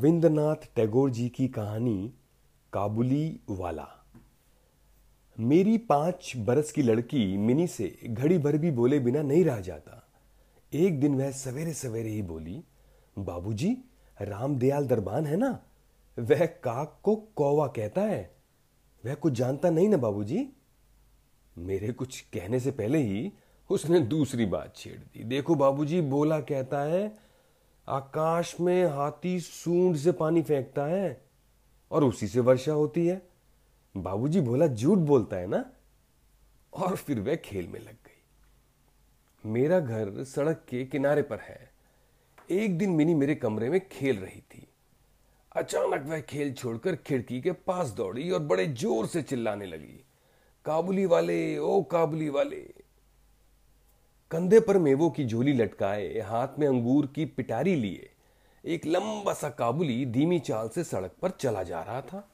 रविंद्रनाथ टैगोर जी की कहानी काबुली वाला। मेरी पाँच बरस की लड़की मिनी से घड़ी भर भी बोले बिना नहीं रह जाता। एक दिन वह सवेरे सवेरे ही बोली, बाबूजी, रामदयाल दरबान है ना? वह काक को कौवा कहता है। वह कुछ जानता नहीं ना बाबूजी? मेरे कुछ कहने से पहले ही उसने दूसरी बात छेड़ दी। देखो बाबूजी, बोला कहता है आकाश में हाथी सूंड से पानी फेंकता है और उसी से वर्षा होती है। बाबूजी बोला झूठ बोलता है ना? और फिर वह खेल में लग गई। मेरा घर सड़क के किनारे पर है। एक दिन मिनी मेरे कमरे में खेल रही थी। अचानक वह खेल छोड़कर खिड़की के पास दौड़ी और बड़े ज़ोर से चिल्लाने लगी। काबुली वाले, ओ काबुली वाले कंधे पर मेवों की झोली लटकाए, हाथ में अंगूर की पिटारी लिए। एक लंबा सा काबुली धीमी चाल से सड़क पर चला जा रहा था।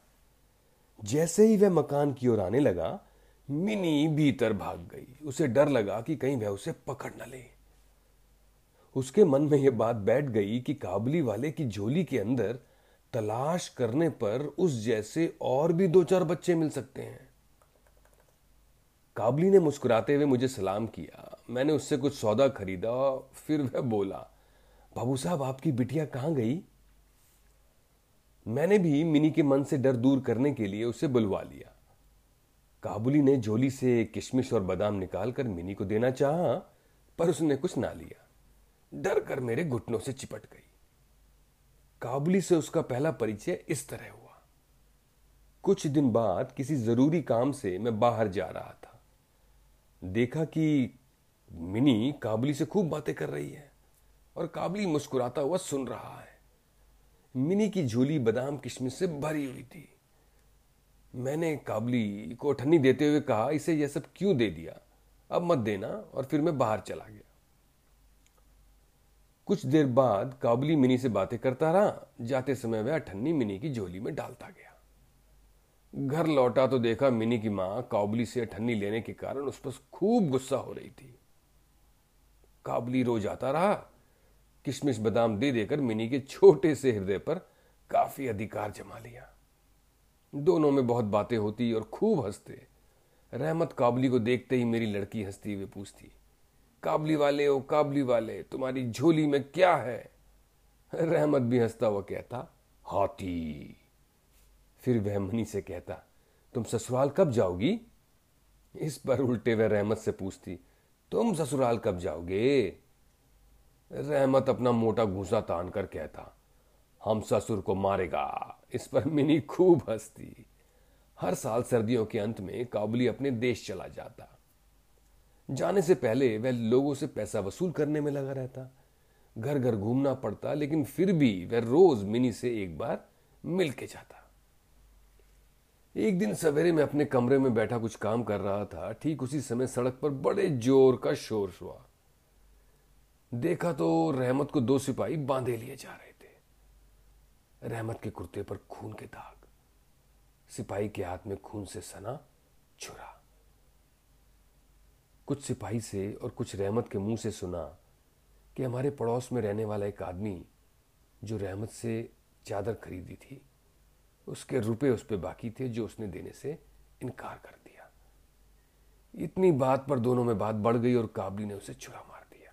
जैसे ही वह मकान की ओर आने लगा, मिनी भीतर भाग गई। उसे डर लगा कि कहीं वह उसे पकड़ न ले। उसके मन में यह बात बैठ गई कि काबुली वाले की झोली के अंदर तलाश करने पर उस जैसे और भी दो चार बच्चे मिल सकते हैं। काबली ने मुस्कुराते हुए मुझे सलाम किया। मैंने उससे कुछ सौदा खरीदा, फिर वह बोला, बाबू साहब, आपकी बिटिया कहाँ गई? मैंने भी मिनी के मन से डर दूर करने के लिए उसे बुलवा लिया। काबुली ने झोली से किशमिश और बादाम निकालकर मिनी को देना चाहा, पर उसने कुछ ना लिया। डर कर मेरे घुटनों से चिपट गई। काबुली से उसका पहला परिचय इस तरह हुआ। कुछ दिन बाद किसी ज़रूरी काम से मैं बाहर जा रहा था। देखा कि मिनी काबली से खूब बातें कर रही है और काबली मुस्कुराता हुआ सुन रहा है। मिनी की झोली बादाम किशमिश से भरी हुई थी। मैंने काबली को ठन्नी देते हुए कहा, इसे यह सब क्यों दे दिया? अब मत देना। और फिर मैं बाहर चला गया। कुछ देर बाद काबली मिनी से बातें करता रहा। जाते समय वह अठन्नी मिनी की झोली में डालता गया। घर लौटा तो देखा मिनी की माँ काबली से अठन्नी लेने के कारण उस पर खूब गुस्सा हो रही थी। काबली रो जाता रहा। किशमिश बादाम दे देकर मिनी के छोटे से हृदय पर काफ़ी अधिकार जमा लिया। दोनों में बहुत बातें होती और खूब हँसते। रहमत काबली को देखते ही मेरी लड़की हंसती हुई पूछती, काबली वाले ओ, काबली वाले, तुम्हारी झोली में क्या है? रहमत भी हंसता हुआ कहता, हाथी। फिर वह मनी से कहता, तुम ससुराल कब जाओगी? इस पर उल्टे वह रहमत से पूछती तुम ससुराल कब जाओगे? रहमत अपना मोटा घूसा तान कर कहता, हम ससुर को मारेगा, इस पर मिनी खूब हंसती। हर साल सर्दियों के अंत में काबुली अपने देश चला जाता। जाने से पहले वह लोगों से पैसा वसूल करने में लगा रहता। घर घर घूमना पड़ता, लेकिन फिर भी वह रोज मिनी से एक बार मिल के जाता। एक दिन सवेरे में अपने कमरे में बैठा कुछ काम कर रहा था। ठीक उसी समय सड़क पर बड़े ज़ोर का शोर हुआ। देखा तो रहमत को दो सिपाही बांधे लिए जा रहे थे। रहमत के कुर्ते पर खून के दाग। सिपाही के हाथ में खून से सना, छुरा। कुछ सिपाही से और कुछ रहमत के मुँह से सुना कि हमारे पड़ोस में रहने वाला एक आदमी जो रहमत से चादर खरीदी थी। उसके रुपए उस पर बाकी थे जो उसने देने से इनकार कर दिया। इतनी बात पर दोनों में बात बढ़ गई और काबली ने उसे छुरा मार दिया।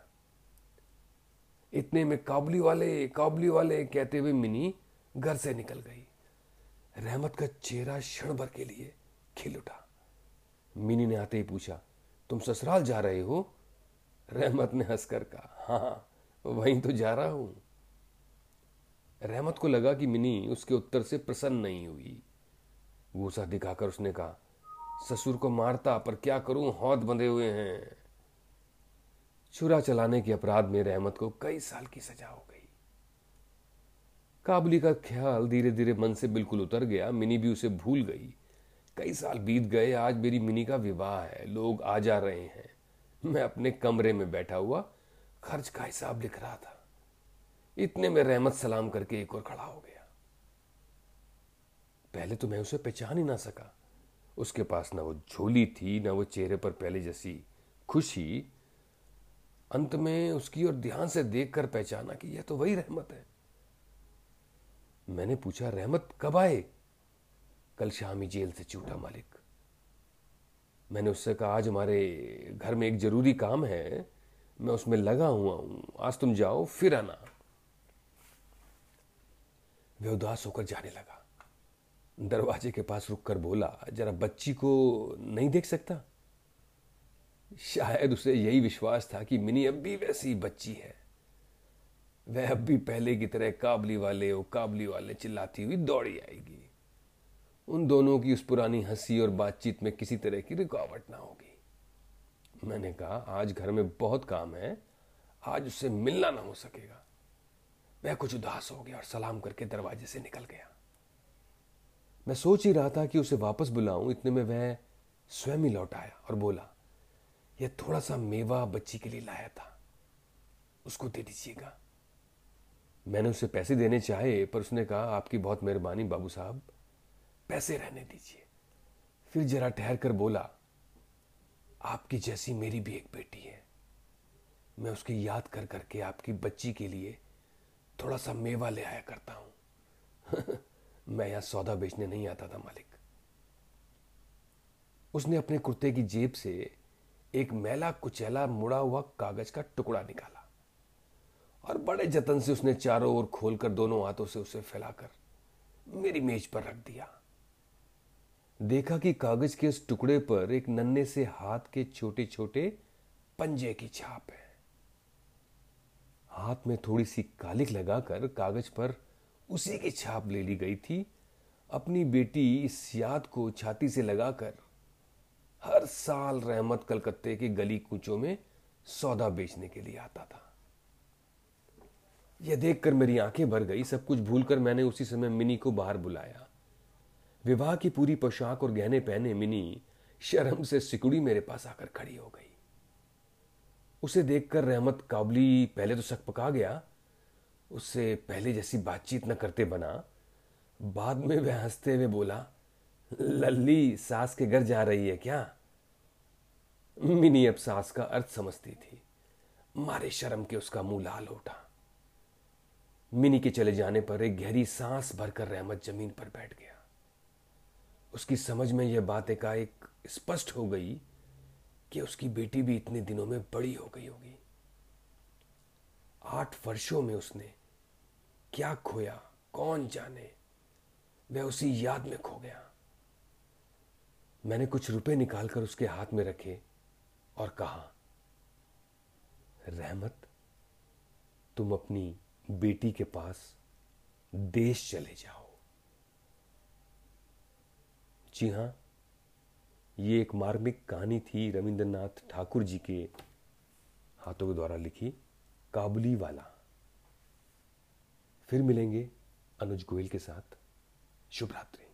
इतने में काबली वाले काबली वाले कहते हुए मिनी घर से निकल गई। रहमत का चेहरा क्षण भर के लिए खिल उठा। मिनी ने आते ही पूछा, तुम ससुराल जा रहे हो? रहमत ने हंसकर कहा हाँ वहीं तो जा रहा हूँ। रहमत को लगा कि मिनी उसके उत्तर से प्रसन्न नहीं हुई। गुस्सा दिखाकर उसने कहा, ससुर को मारता, पर क्या करूँ? हाथ बंधे हुए हैं। छुरा चलाने के अपराध में रहमत को कई साल की सजा हो गई। काबुली का ख्याल धीरे धीरे मन से बिल्कुल उतर गया। मिनी भी उसे भूल गई। कई साल बीत गए, आज मेरी मिनी का विवाह है। लोग आ जा रहे हैं। मैं अपने कमरे में बैठा हुआ खर्च का हिसाब लिख रहा था। इतने में रहमत सलाम करके एक और खड़ा हो गया। पहले तो मैं उसे पहचान ही ना सका। उसके पास ना वो झोली थी, ना वो चेहरे पर पहले जैसी खुशी। अंत में उसकी और ध्यान से देखकर पहचाना कि यह तो वही रहमत है। मैंने पूछा, रहमत कब आए? कल शाम ही जेल से छूटा मालिक। मैंने उससे कहा, आज हमारे घर में एक ज़रूरी काम है। मैं उसमें लगा हुआ हूँ। आज तुम जाओ, फिर आना। वे उदास होकर जाने लगा। दरवाजे के पास रुककर बोला, जरा बच्ची को नहीं देख सकता? शायद उसे यही विश्वास था कि मिनी अब भी वैसी बच्ची है। वह अब भी पहले की तरह काबली वाले ओ काबली वाले चिल्लाती हुई दौड़ी आएगी। उन दोनों की उस पुरानी हँसी और बातचीत में किसी तरह की रुकावट ना होगी। मैंने कहा, आज घर में बहुत काम है, आज उससे मिलना ना हो सकेगा। वह कुछ उदास हो गया और सलाम करके दरवाजे से निकल गया। मैं सोच ही रहा था कि उसे वापस बुलाऊं, इतने में वह स्वयं ही लौट आया और बोला, यह थोड़ा सा मेवा बच्ची के लिए लाया था। उसको दे दीजिएगा। मैंने उसे पैसे देने चाहे, पर उसने कहा, आपकी बहुत मेहरबानी बाबू साहब। पैसे रहने दीजिए। फिर जरा ठहर कर बोला, आपकी जैसी मेरी भी एक बेटी है। मैं उसकी याद कर करके आपकी बच्ची के लिए थोड़ा सा मेवा ले आया करता हूँ। मैं यहाँ सौदा बेचने नहीं आता था, मालिक। उसने अपने कुर्ते की जेब से एक मैला कुचैला मुड़ा हुआ कागज़ का टुकड़ा निकाला और बड़े जतन से उसने चारों ओर खोलकर दोनों हाथों से उसे फैलाकर मेरी मेज पर रख दिया। देखा कि कागज़ के उस टुकड़े पर एक नन्हे से हाथ के छोटे छोटे पंजे की छाप है। हाथ में थोड़ी सी कालिक लगाकर कागज़ पर उसी की छाप ले ली गई थी। अपनी बेटी इस याद को छाती से लगाकर हर साल रहमत कलकत्ते के गली कूचों में सौदा बेचने के लिए आता था। यह देखकर मेरी आँखें भर गई। सब कुछ भूलकर मैंने उसी समय मिनी को बाहर बुलाया। विवाह की पूरी पोशाक और गहने पहने मिनी शर्म से सिकुड़ी मेरे पास आकर खड़ी हो गई। उसे देखकर रहमत काबली पहले तो शक पका गया, उससे पहले जैसी बातचीत न करते बना। बाद में वह हँसते हुए बोला, लल्ली, सास के घर जा रही है क्या? मिनी अब सास का अर्थ समझती थी। मारे शर्म के उसका मुँह लाल उठा। मिनी के चले जाने पर एक गहरी सांस भरकर रहमत ज़मीन पर बैठ गया। उसकी समझ में यह बात एकाएक स्पष्ट हो गई कि उसकी बेटी भी इतने दिनों में बड़ी हो गई होगी। आठ वर्षों में उसने क्या खोया, कौन जाने, वह उसी याद में खो गया। मैंने कुछ रुपए निकालकर उसके हाथ में रखे और कहा, रहमत, तुम अपनी बेटी के पास देश चले जाओ। जी हाँ ये एक मार्मिक कहानी थी रविंद्रनाथ ठाकुर जी के हाथों के द्वारा लिखी काबुली वाला। फिर मिलेंगे अनुज गोयल के साथ। शुभ रात्रि।